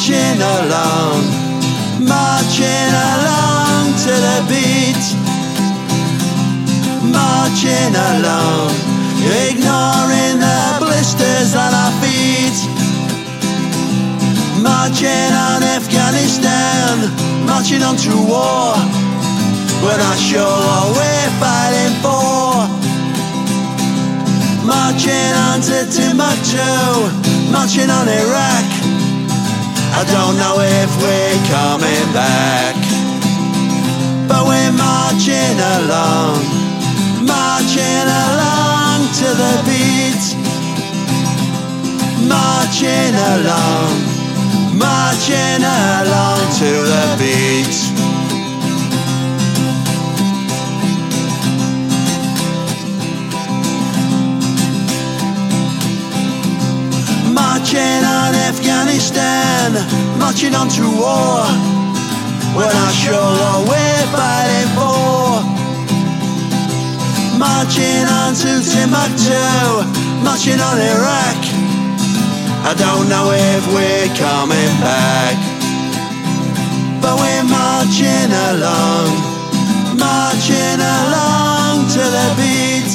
marching along, marching along to the beat, marching along, ignoring the blisters on our feet, marching on Afghanistan, marching on to war. We're not sure what we're fighting for. Marching on to Timbuktu, marching on Iraq. I don't know if we're coming back, but we're marching along, marching along to the beat, marching along, marching along to the beat. Marching on Afghanistan, marching on to war. We're not sure what we're fighting for. Marching on to Timbuktu, marching on Iraq. I don't know if we're coming back, but we're marching along, marching along to the beat,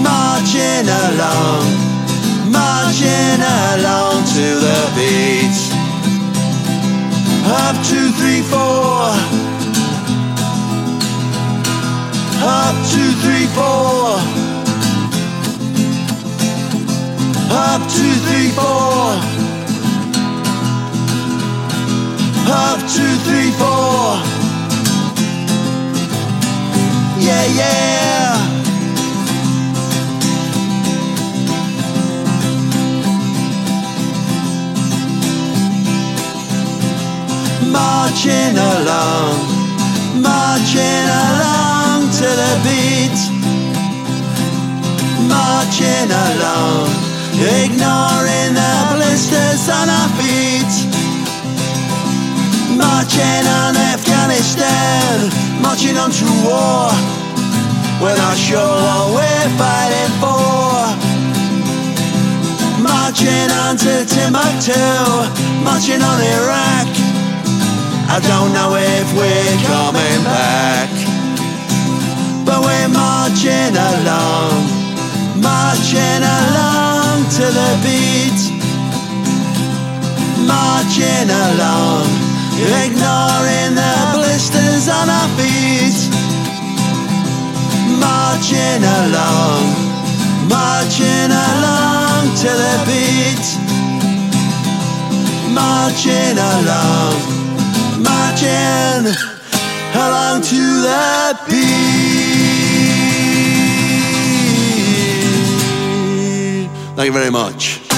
marching along Up two, three, four. Up two, three, four. Up two, three, four. Up two, three, four. Yeah, yeah. Marching along, marching along to the beat, marching along, ignoring the blisters on our feet, marching on Afghanistan, marching on to war. We're not sure what we're fighting for. Marching on to Timbuktu, marching on Iraq. I don't know if we're coming back, but we're marching along, marching along to the beat, marching along, ignoring the blisters on our feet, marching along, marching along to the beat, marching along marching along to the beat. Thank you very much.